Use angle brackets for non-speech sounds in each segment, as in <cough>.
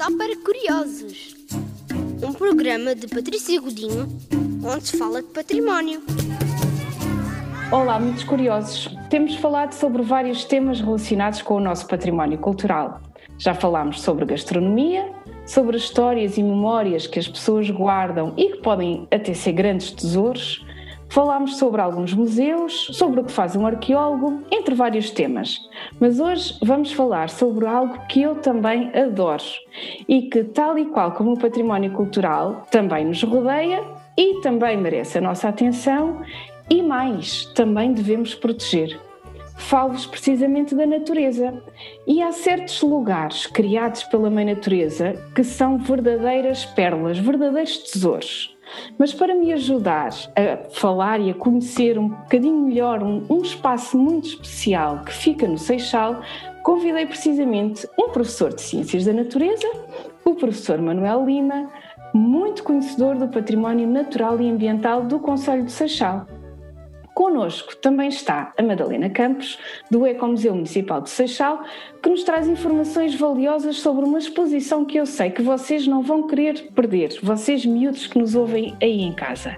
só para curiosos. Um programa de Patrícia Godinho, onde se fala de património. Olá, muitos curiosos. Temos falado sobre vários temas relacionados com o nosso património cultural. Já falámos sobre gastronomia, sobre as histórias e memórias que as pessoas guardam e que podem até ser grandes tesouros. Falámos sobre alguns museus, sobre o que faz um arqueólogo, entre vários temas. Mas hoje vamos falar sobre algo que eu também adoro e que, tal e qual como o património cultural, também nos rodeia e também merece a nossa atenção e mais, também devemos proteger. Falo-vos precisamente da natureza. E há certos lugares criados pela Mãe Natureza que são verdadeiras pérolas, verdadeiros tesouros. Mas para me ajudar a falar e a conhecer um bocadinho melhor um, um espaço muito especial que fica no Seixal, convidei precisamente um professor de Ciências da Natureza, o professor Manuel Lima, muito conhecedor do património natural e ambiental do Conselho de Seixal. Connosco também está a Madalena Campos, do Ecomuseu Municipal de Seixal, que nos traz informações valiosas sobre uma exposição que eu sei que vocês não vão querer perder, vocês miúdos que nos ouvem aí em casa.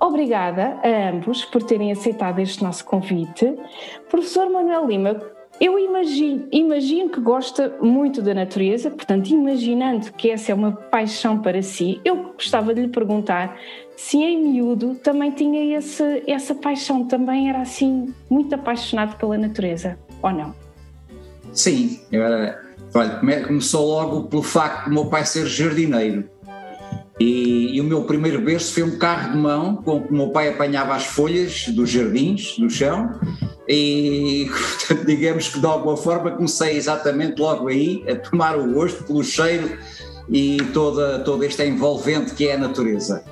Obrigada a ambos por terem aceitado este nosso convite. Professor Manuel Lima, eu imagino, imagino que gosta muito da natureza, portanto, imaginando que essa é uma paixão para si, eu gostava de lhe perguntar se em miúdo também tinha esse, essa paixão, também era assim, muito apaixonado pela natureza, ou não? Sim, eu era. Olha, começou logo pelo facto de meu pai ser jardineiro. E, e, o meu primeiro berço foi um carro de mão com que o meu pai apanhava as folhas dos jardins, do chão, e portanto, <laughs> digamos que de alguma forma comecei exatamente logo aí a tomar o gosto pelo cheiro e toda, todo este envolvente que é a natureza.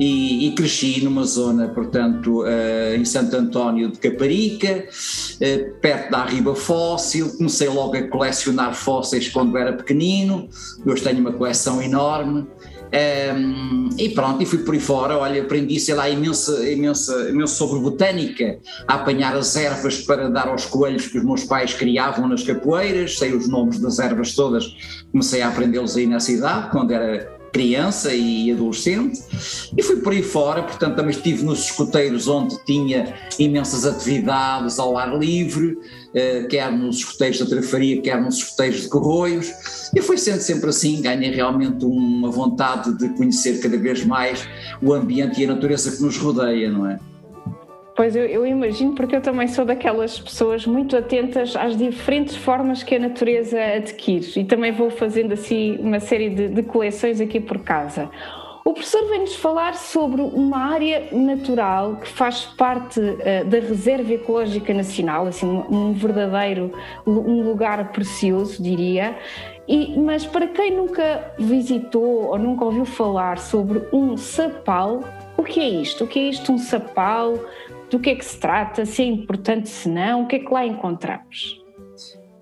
E, e cresci numa zona, portanto, uh, em Santo António de Caparica, uh, perto da Riba Fóssil. Comecei logo a colecionar fósseis quando era pequenino. Hoje tenho uma coleção enorme. Um, e pronto, e fui por aí fora, olha, aprendi, sei lá, imensa, imensa, imenso sobre botânica, a apanhar as ervas para dar aos coelhos que os meus pais criavam nas capoeiras, sei os nomes das ervas todas, comecei a aprendê-los aí nessa idade, quando era criança e adolescente, e fui por aí fora, portanto também estive nos escuteiros onde tinha imensas atividades ao ar livre, eh, quer nos escuteiros da Trafaria, quer nos escuteiros de Corroios, e foi sendo sempre assim, ganhei realmente uma vontade de conhecer cada vez mais o ambiente e a natureza que nos rodeia, não é? Pois eu, eu, imagino, porque eu também sou daquelas pessoas muito atentas às diferentes formas que a natureza adquire e também vou fazendo assim uma série de, de coleções aqui por casa. O professor vem-nos falar sobre uma área natural que faz parte uh, da Reserva Ecológica Nacional, assim, um, verdadeiro um lugar precioso, diria. E, mas para quem nunca visitou ou nunca ouviu falar sobre um sapal, o que é isto? O que é isto, um sapal? Do que é que se trata, se é importante, se não, o que é que lá encontramos?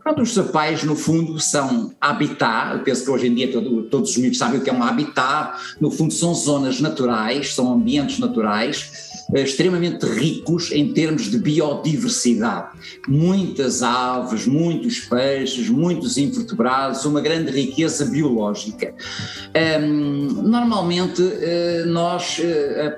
Pronto, os sapais, no fundo, são habitat, eu penso que hoje em dia todo, todos os miúdos sabem o que é um habitat, no fundo são zonas naturais, são ambientes naturais, extremamente ricos em termos de biodiversidade. Muitas aves, muitos peixes, muitos invertebrados, uma grande riqueza biológica. Normalmente, uh, nós,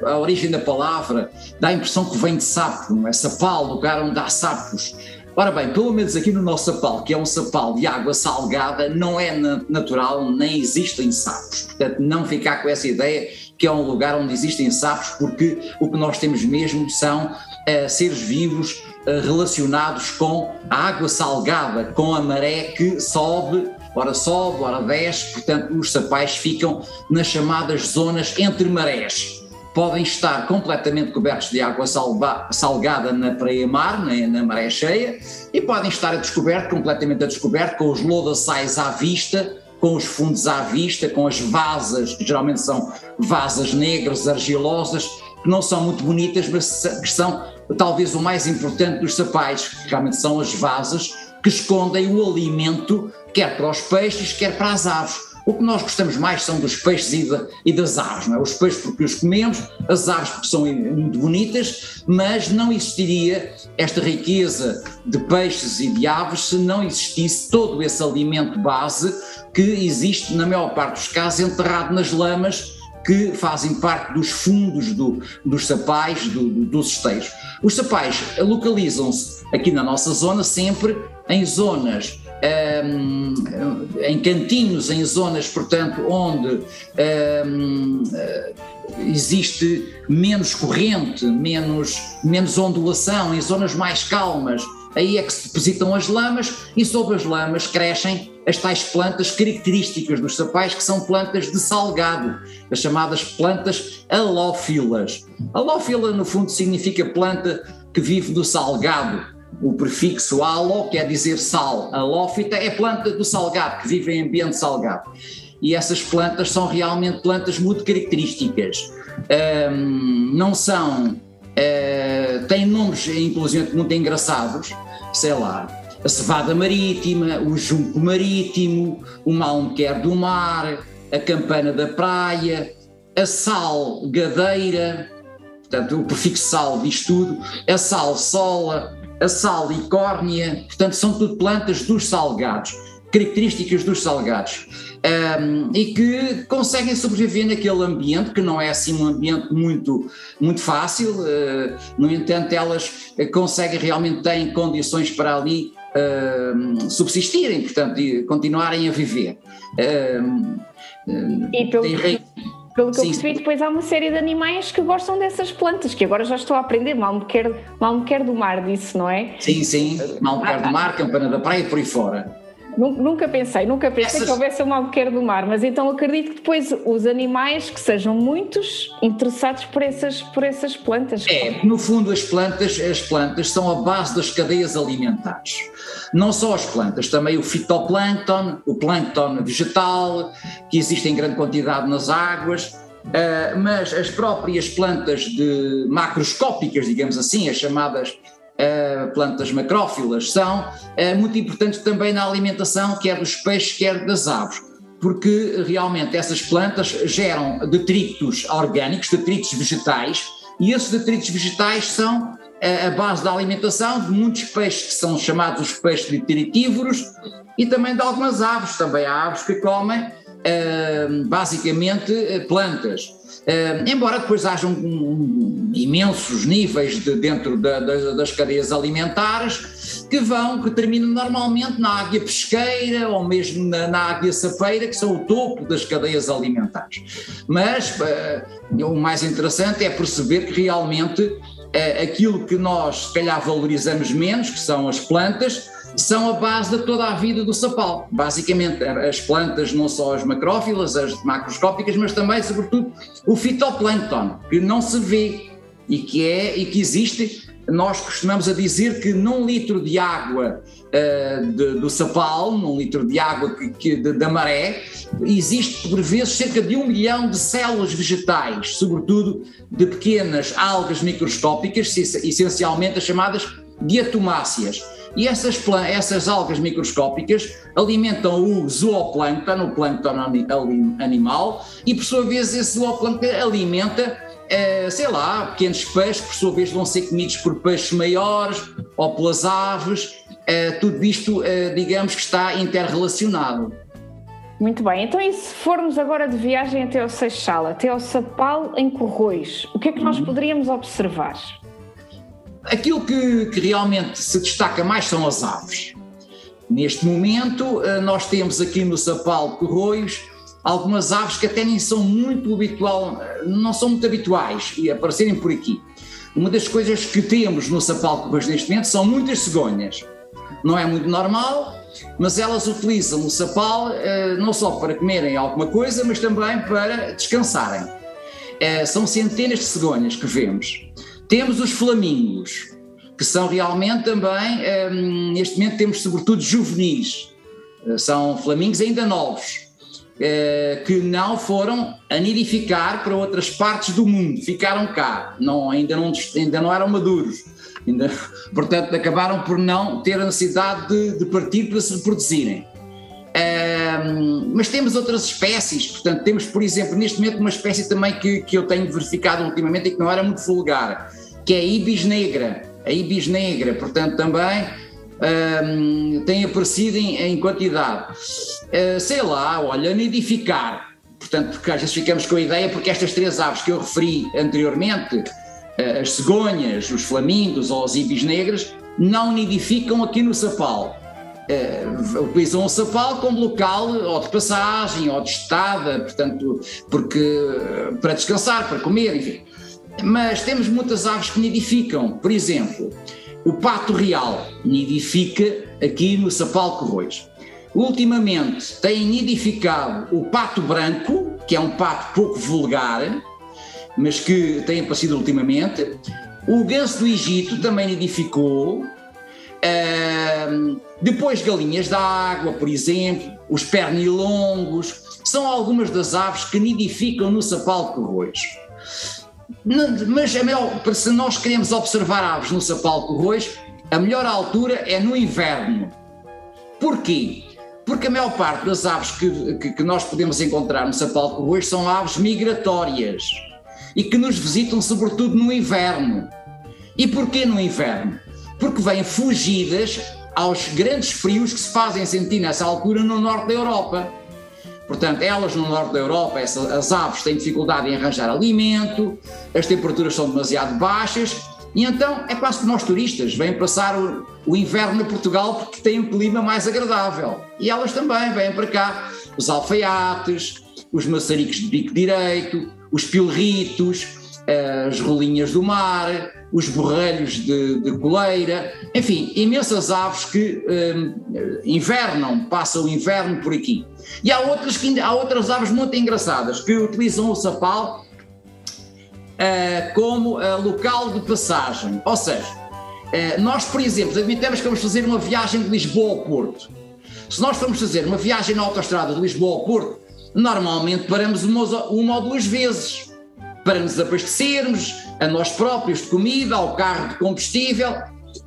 a, a, origem da palavra dá a impressão que vem de sapo, não é? Sapal, lugar onde há sapos. Ora bem, pelo menos aqui no nosso sapal, que é um sapal de água salgada, não é natural, nem existem sapos. Portanto, não ficar com essa ideia que é um lugar onde existem sapos, porque o que nós temos mesmo são uh, seres vivos uh, relacionados com a água salgada, com a maré que sobe, ora sobe, ora desce, portanto os sapais ficam nas chamadas zonas entre marés. Podem estar completamente cobertos de água salgada na praia-mar, na, na maré cheia, e podem estar a descoberto, completamente a descoberto, com os lodaçais à vista, com os fundos à vista, com as vasas, que geralmente são vasas negras, argilosas, que não são muito bonitas, mas que são talvez o mais importante dos sapais, que realmente são as vasas que escondem o alimento, quer para os peixes, quer para as aves. O que nós gostamos mais são dos peixes e, de, e das aves, não é? Os peixes porque os comemos, as aves porque são muito bonitas, mas não existiria esta riqueza de peixes e de aves se não existisse todo esse alimento base que existe, na maior parte dos casos, enterrado nas lamas que fazem parte dos fundos do, dos sapais, do, do, dos esteiros. Os sapais localizam-se aqui na nossa zona sempre em zonas um, em cantinhos, em zonas, portanto, onde um, existe menos corrente, menos, menos ondulação, em zonas mais calmas, aí é que se depositam as lamas e sobre as lamas crescem as tais plantas características dos sapais, que são plantas de salgado, as chamadas plantas halófilas. Halófila, no fundo, significa planta que vive do salgado o prefixo alo quer dizer sal. A lófita é planta do salgado, que vive em ambiente salgado. E essas plantas são realmente plantas muito características. Um, não são. Uh, têm nomes, inclusive, muito engraçados, sei lá, a cevada marítima, o junco marítimo, o malmequer do mar, a campana da praia, a sal gadeira, portanto, o prefixo sal diz tudo, a sal sola, a salicórnia, portanto, são tudo plantas dos salgados, características dos salgados, um, e que conseguem sobreviver naquele ambiente, que não é assim um ambiente muito, muito fácil, uh, no entanto, elas conseguem realmente, têm condições para ali uh, subsistirem, portanto, e continuarem a viver. Uh, e pelo, tem, pelo que Sim. eu percebi, depois há uma série de animais que gostam dessas plantas, que agora já estou a aprender. Mal me quer, mal me quer do mar disso, não é? Sim, sim. Mal me quer do mar, campana da praia e por aí fora. Nunca pensei, nunca pensei Essas... que houvesse um alqueire do mar, mas então acredito que depois os animais que sejam muitos interessados por essas, por essas plantas. É, no fundo as plantas, as plantas são a base das cadeias alimentares. Não só as plantas, também o fitoplâncton, o plâncton vegetal, que existe em grande quantidade nas águas, Uh, mas as próprias plantas de macroscópicas, digamos assim, as chamadas plantas macrófilas, são uh, muito importantes também na alimentação, quer dos peixes, quer das aves, porque realmente essas plantas geram detritos orgânicos, detritos vegetais, e esses detritos vegetais são uh, a base da alimentação de muitos peixes que são chamados os peixes detritívoros e também de algumas aves, também há aves que comem basicamente plantas. Uh, embora depois hajam um, imensos níveis de, dentro da, das cadeias alimentares que vão, que terminam normalmente na águia pesqueira ou mesmo na, na águia sapeira, que são o topo das cadeias alimentares. Mas uh, o mais interessante é perceber que realmente uh, aquilo que nós, se calhar, valorizamos menos, que são as plantas, são a base de toda a vida do sapal. Basicamente, as plantas, não só as macrófilas, as macroscópicas, mas também, sobretudo, o fitoplâncton, que não se vê e que é e que existe. Nós costumamos a dizer que num litro de água uh, de, do sapal, num litro de água que, que, de, da maré, existe por vezes cerca de um milhão de células vegetais, sobretudo de pequenas algas microscópicas, essencialmente as chamadas diatomáceas e essas, essas algas microscópicas alimentam o zooplâncton, o plâncton animal, e por sua vez esse zooplâncton alimenta, eh, sei lá, pequenos peixes, por sua vez vão ser comidos por peixes maiores ou pelas aves. Eh, tudo isto, eh, digamos que está interrelacionado. Muito bem, então e se formos agora de viagem até ao Seixal, até ao Sapal em Corroios, o que é que nós uhum. poderíamos observar? Aquilo que, que realmente se destaca mais são as aves. Neste momento, eh, nós temos aqui no Sapal de Corroios algumas aves que até nem são muito habitual, eh, não são muito habituais e aparecerem por aqui. Uma das coisas que temos no Sapal de Corroios neste momento são muitas cegonhas. Não é muito normal, mas elas utilizam o sapal eh, não só para comerem alguma coisa, mas também para descansarem. São centenas de cegonhas que vemos. Temos os flamingos, que são realmente também, ehm, neste momento temos sobretudo juvenis, eh, são flamingos ainda novos, eh, que não foram a nidificar para outras partes do mundo, ficaram cá, não, ainda, não, ainda não eram maduros, ainda, <laughs> portanto acabaram por não ter a necessidade de, de partir para se reproduzirem. Um, mas temos outras espécies, portanto, temos, por exemplo, neste momento uma espécie também que, que eu tenho verificado ultimamente e que não era muito vulgar, que é a ibis negra. A ibis negra, portanto, também um, têm aparecido em, em quantidade. Uh, sei lá, olha, nidificar. Portanto, porque às vezes ficamos com a ideia, porque estas três aves que eu referi anteriormente, uh, as cegonhas, os flamingos ou as ibis negras, não nidificam aqui no Sapal. Uh, utilizam o Sapal como local ou de passagem ou de estada, portanto, porque, para descansar, para comer, enfim. Mas temos muitas aves que nidificam, por exemplo, o pato real nidifica aqui no Sapal Corroios. Ultimamente tem nidificado o pato branco, que é um pato pouco vulgar, mas que tem aparecido ultimamente. O ganso do Egito também nidificou. Uh, depois galinhas d'água, por exemplo, os pernilongos, são algumas das aves que nidificam no Sapal de Corroios. Mas a melhor, se nós queremos observar aves no Sapal Corroios, a melhor altura é no inverno. Porquê? Porque a maior parte das aves que, que, que nós podemos encontrar no Sapal Corroios são aves migratórias e que nos visitam sobretudo no inverno. E porquê no inverno? Porque vêm fugidas aos grandes frios que se fazem sentir nessa altura no norte da Europa. Portanto, elas no norte da Europa, essa, as aves têm dificuldade em arranjar alimento, as temperaturas são demasiado baixas e então é quase que nós turistas vêm passar o, o inverno em Portugal porque tem um clima mais agradável. E elas também vêm para cá, os alfaiates, os maçaricos de bico direito, os pilritos, as rolinhas do mar, os borrelhos de, de coleira, enfim, imensas aves que um, invernam, passam o inverno por aqui. E há outras, que, há outras aves muito engraçadas que utilizam o sapal uh, como uh, local de passagem. Ou seja, uh, nós, por exemplo, admitamos que vamos fazer uma viagem de Lisboa ao Porto. Se nós formos fazer uma viagem na autostrada de Lisboa ao Porto, normalmente paramos uma, uma ou duas vezes para nos abastecermos, a nós próprios de comida, ao carro de combustível.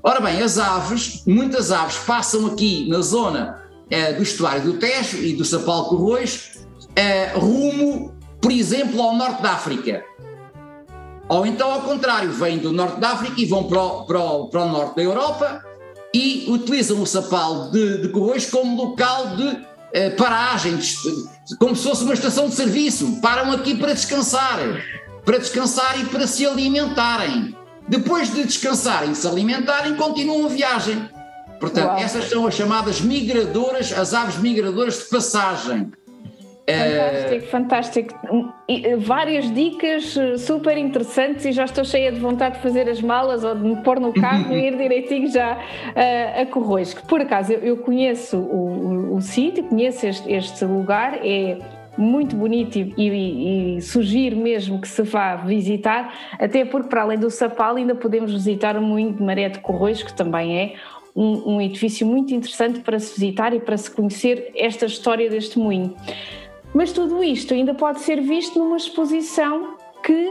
Ora bem, as aves, muitas aves passam aqui na zona eh, do estuário do Tejo e do Sapal Corroios, eh, rumo, por exemplo, ao norte da África. Ou então, ao contrário, vêm do norte da África e vão para o, para o, para o norte da Europa e utilizam o Sapal de, de Corroios como local de eh, paragem, como se fosse uma estação de serviço. Param aqui para descansar para descansar e para se alimentarem. Depois de descansarem e se alimentarem, continuam a viagem. Portanto, Uau. essas são as chamadas migradoras, as aves migradoras de passagem. Fantástico, fantástico. Eh, várias dicas eh, super interessantes e já estou cheia de vontade de fazer as malas ou de me pôr no carro <laughs> e ir direitinho já uh, a Corroios. Por acaso, eu, eu conheço o, o, o sítio, conheço este, este lugar, é muito bonito e, e, e, sugiro mesmo que se vá visitar, até porque para além do Sapal ainda podemos visitar o Moinho de Maré de Corroios, que também é um, um, edifício muito interessante para se visitar e para se conhecer esta história deste moinho. Mas tudo isto ainda pode ser visto numa exposição que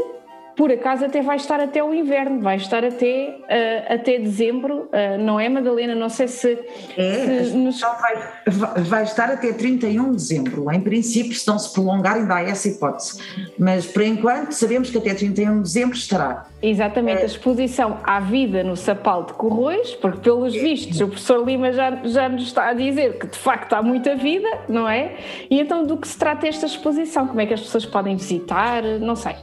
por acaso até vai estar até o inverno, vai estar até, uh, até dezembro, uh, não é Madalena? Não sei se... É, se nos... vai, vai estar até 31 de dezembro, em princípio se não se prolongar ainda há essa hipótese, mas por enquanto sabemos que até 31 de dezembro estará. Exatamente, é. a exposição à vida no Sapal de Corroios, porque pelos vistos o professor Lima já, já nos está a dizer que de facto há muita vida, não é? E então do que se trata esta exposição? Como é que as pessoas podem visitar? Não sei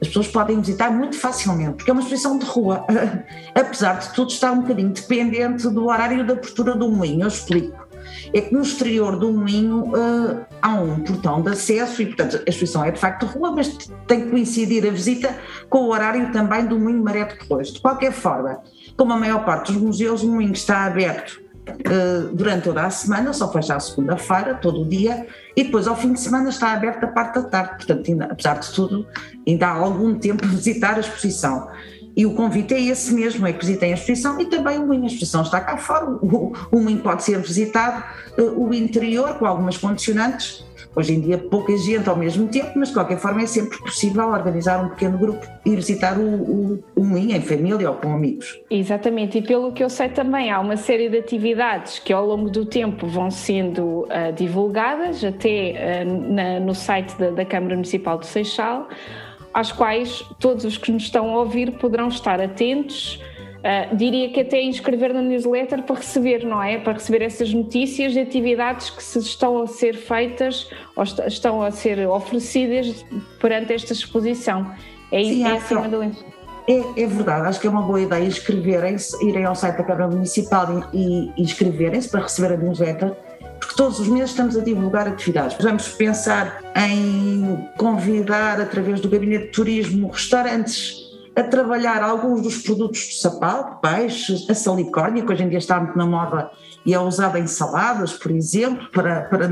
as pessoas podem visitar muito facilmente, porque é uma exposição de rua. <laughs> Apesar de tudo, está um bocadinho dependente do horário de abertura do moinho. Eu explico. É que no exterior do moinho uh, há um portão de acesso e, portanto, a exposição é de facto de rua, mas tem que coincidir a visita com o horário também do moinho Maré de Corroios. De qualquer forma, como a maior parte dos museus, o moinho está aberto uh, durante toda a semana, só fecha à segunda-feira, todo o dia, e depois ao fim de semana está aberto a parte da tarde. Portanto, ainda, apesar de tudo, ainda há algum tempo a visitar a exposição. E o convite é esse mesmo, é que visitem a exposição e também o Moinho. A exposição está cá fora, o, o Moinho pode ser visitado, uh, o interior com algumas condicionantes, Hoje em dia pouca gente ao mesmo tempo, mas de qualquer forma é sempre possível organizar um pequeno grupo e visitar o, o, o em família ou com amigos. Exatamente, e pelo que eu sei também há uma série de atividades que ao longo do tempo vão sendo uh, divulgadas até uh, na, no site da, da Câmara Municipal do Seixal, às quais todos os que nos estão a ouvir poderão estar atentos Uh, diria que até inscrever na newsletter para receber, não é? Para receber essas notícias de atividades que se estão a ser feitas ou est estão a ser oferecidas perante esta exposição. É, Sim, é acima do é, é, verdade, acho que é uma boa ideia inscreverem-se, irem ao site da Câmara Municipal e, e inscreverem-se para receber a newsletter, porque todos os meses estamos a divulgar atividades. Vamos pensar em convidar, através do Gabinete de Turismo, restaurantes a trabalhar alguns dos produtos do sapal, peixe, a salicórnia, que hoje em dia está muito na moda e é usada em saladas, por exemplo, para, para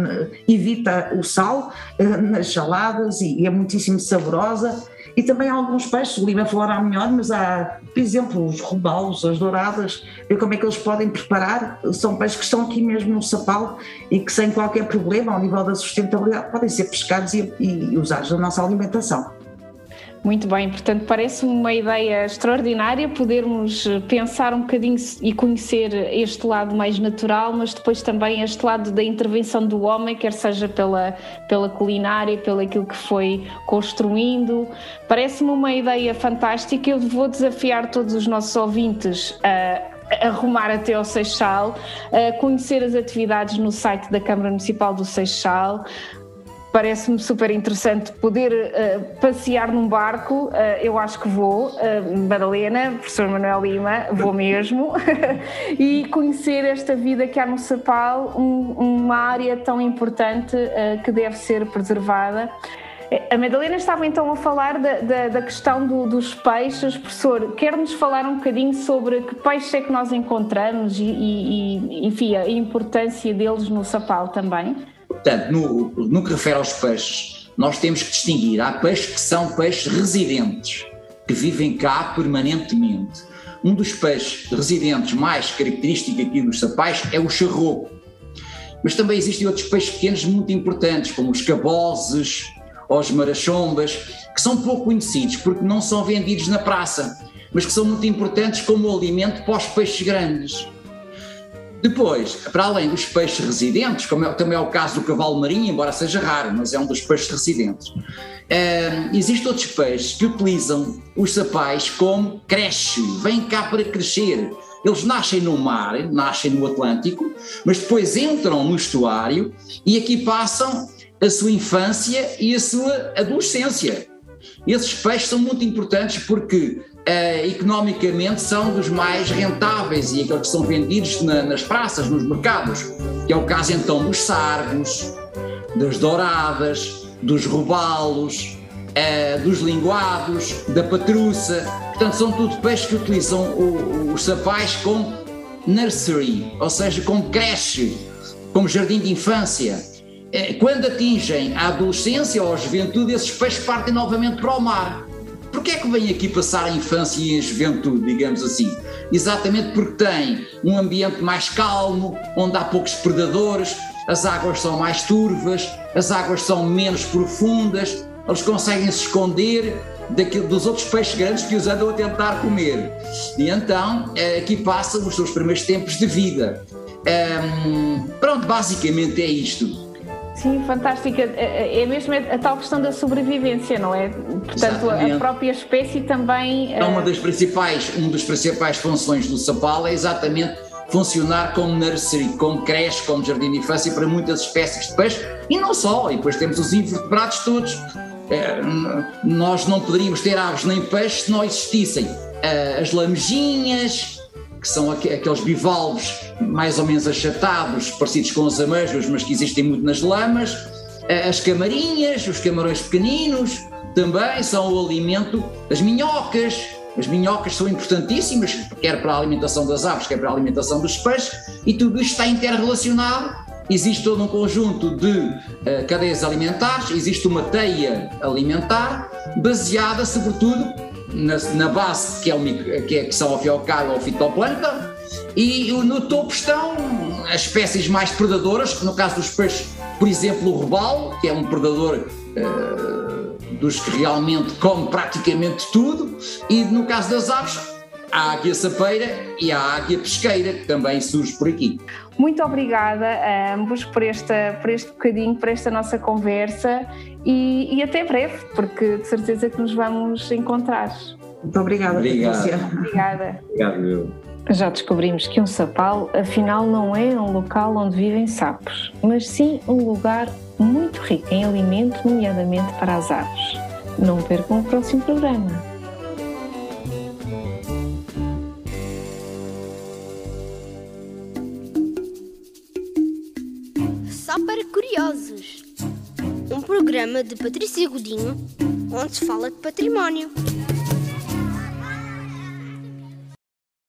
evita o sal uh, nas saladas e, é muitíssimo saborosa. E também alguns peixes, o Lima falará melhor, mas há, por exemplo, os robalos, as douradas, ver como é que eles podem preparar. São peixes que estão aqui mesmo no sapal e que sem qualquer problema, ao nível da sustentabilidade, podem ser pescados e, e usados na nossa alimentação. Muito bem, portanto, parece-me uma ideia extraordinária podermos pensar um bocadinho e conhecer este lado mais natural, mas depois também este lado da intervenção do homem, quer seja pela, pela culinária, pelo aquilo que foi construindo. Parece-me uma ideia fantástica. Eu vou desafiar todos os nossos ouvintes a arrumar até ao Seixal, conhecer as atividades no site da Câmara Municipal do Seixal, Parece-me super interessante poder uh, passear num barco, uh, eu acho que vou, uh, Madalena, professor Manuel Lima, vou mesmo, <laughs> e conhecer esta vida que há no Sapal, um, uma área tão importante que deve ser preservada. A Madalena estava então a falar da, da, da questão do, dos peixes. Professor, quer-nos falar um bocadinho sobre que peixes é que nós encontramos e, e, e enfim, a importância deles no Sapal também? Portanto, no, no que refere aos peixes, nós temos que distinguir. Há peixes que são peixes residentes, que vivem cá permanentemente. Um dos peixes residentes mais característico aqui dos sapais é o charroco. Mas também existem outros peixes pequenos muito importantes, como os cabozes ou as marachombas, que são pouco conhecidos porque não são vendidos na praça, mas que são muito importantes como alimento para os peixes grandes. Depois, para além dos peixes residentes, como é, também é o caso do cavalo marinho, embora seja raro, mas é um dos peixes residentes, uh, existem outros peixes que utilizam os sapais como creche, vêm cá para crescer. Eles nascem no mar, nascem no Atlântico, mas depois entram no estuário e aqui passam a sua infância e a sua adolescência. Esses peixes são muito importantes porque uh, economicamente são dos mais rentáveis e aqueles que são vendidos na, nas praças, nos mercados, que é o caso então dos sargos, das douradas, dos robalos, uh, dos linguados, da patruça. Portanto, são tudo peixes que utilizam o, os sapais como nursery, ou seja, como creche, como jardim de infância. Eh, quando atingem a adolescência ou a juventude, esses peixes partem novamente para o mar. Porquê é que vem aqui passar a infância e a juventude, digamos assim? Exatamente porque tem um ambiente mais calmo, onde há poucos predadores, as águas são mais turvas, as águas são menos profundas, eles conseguem se esconder daquilo, dos outros peixes grandes que os andam a tentar comer. E então eh, aqui passam os seus primeiros tempos de vida. Um, pronto, basicamente é isto. Sim, fantástica. É, é, é mesmo a tal questão da sobrevivência, não é? Portanto, Exatamente. a própria espécie também. É uma das principais, uma das principais funções do sapal é exatamente funcionar como nursery, como creche, como jardim de infância para muitas espécies de peixe e não só. E depois temos os invertebrados todos. É, nós não poderíamos ter aves nem peixes se não existissem é, as lamejinhas, que são aqueles bivalves mais ou menos achatados, parecidos com os amêijoas, mas que existem muito nas lamas, as camarinhas, os camarões pequeninos, também são o alimento das minhocas. As minhocas são importantíssimas, quer para a alimentação das aves, quer para a alimentação dos peixes, e tudo isto está interrelacionado. Existe todo um conjunto de uh, cadeias alimentares, existe uma teia alimentar, baseada, sobretudo, na, na base, que, é o, que, é, que são o fiocarbo ou fitoplâncton, e no topo estão as espécies mais predadoras, no caso dos peixes, por exemplo, o robalo, que é um predador uh, dos que realmente come praticamente tudo, e no caso das aves, a águia sapeira e a águia pesqueira, que também surge por aqui. Muito obrigada a ambos por, esta, por este bocadinho, por esta nossa conversa e, e até breve, porque de certeza que nos vamos encontrar. Muito obrigada, Obrigado. Patrícia. Obrigada. Obrigado, eu. Já descobrimos que um sapal, afinal, não é um local onde vivem sapos, mas sim um lugar muito rico em alimento, nomeadamente para as aves. Não percam o próximo programa. Programa de Patrícia Godinho, onde se fala de património.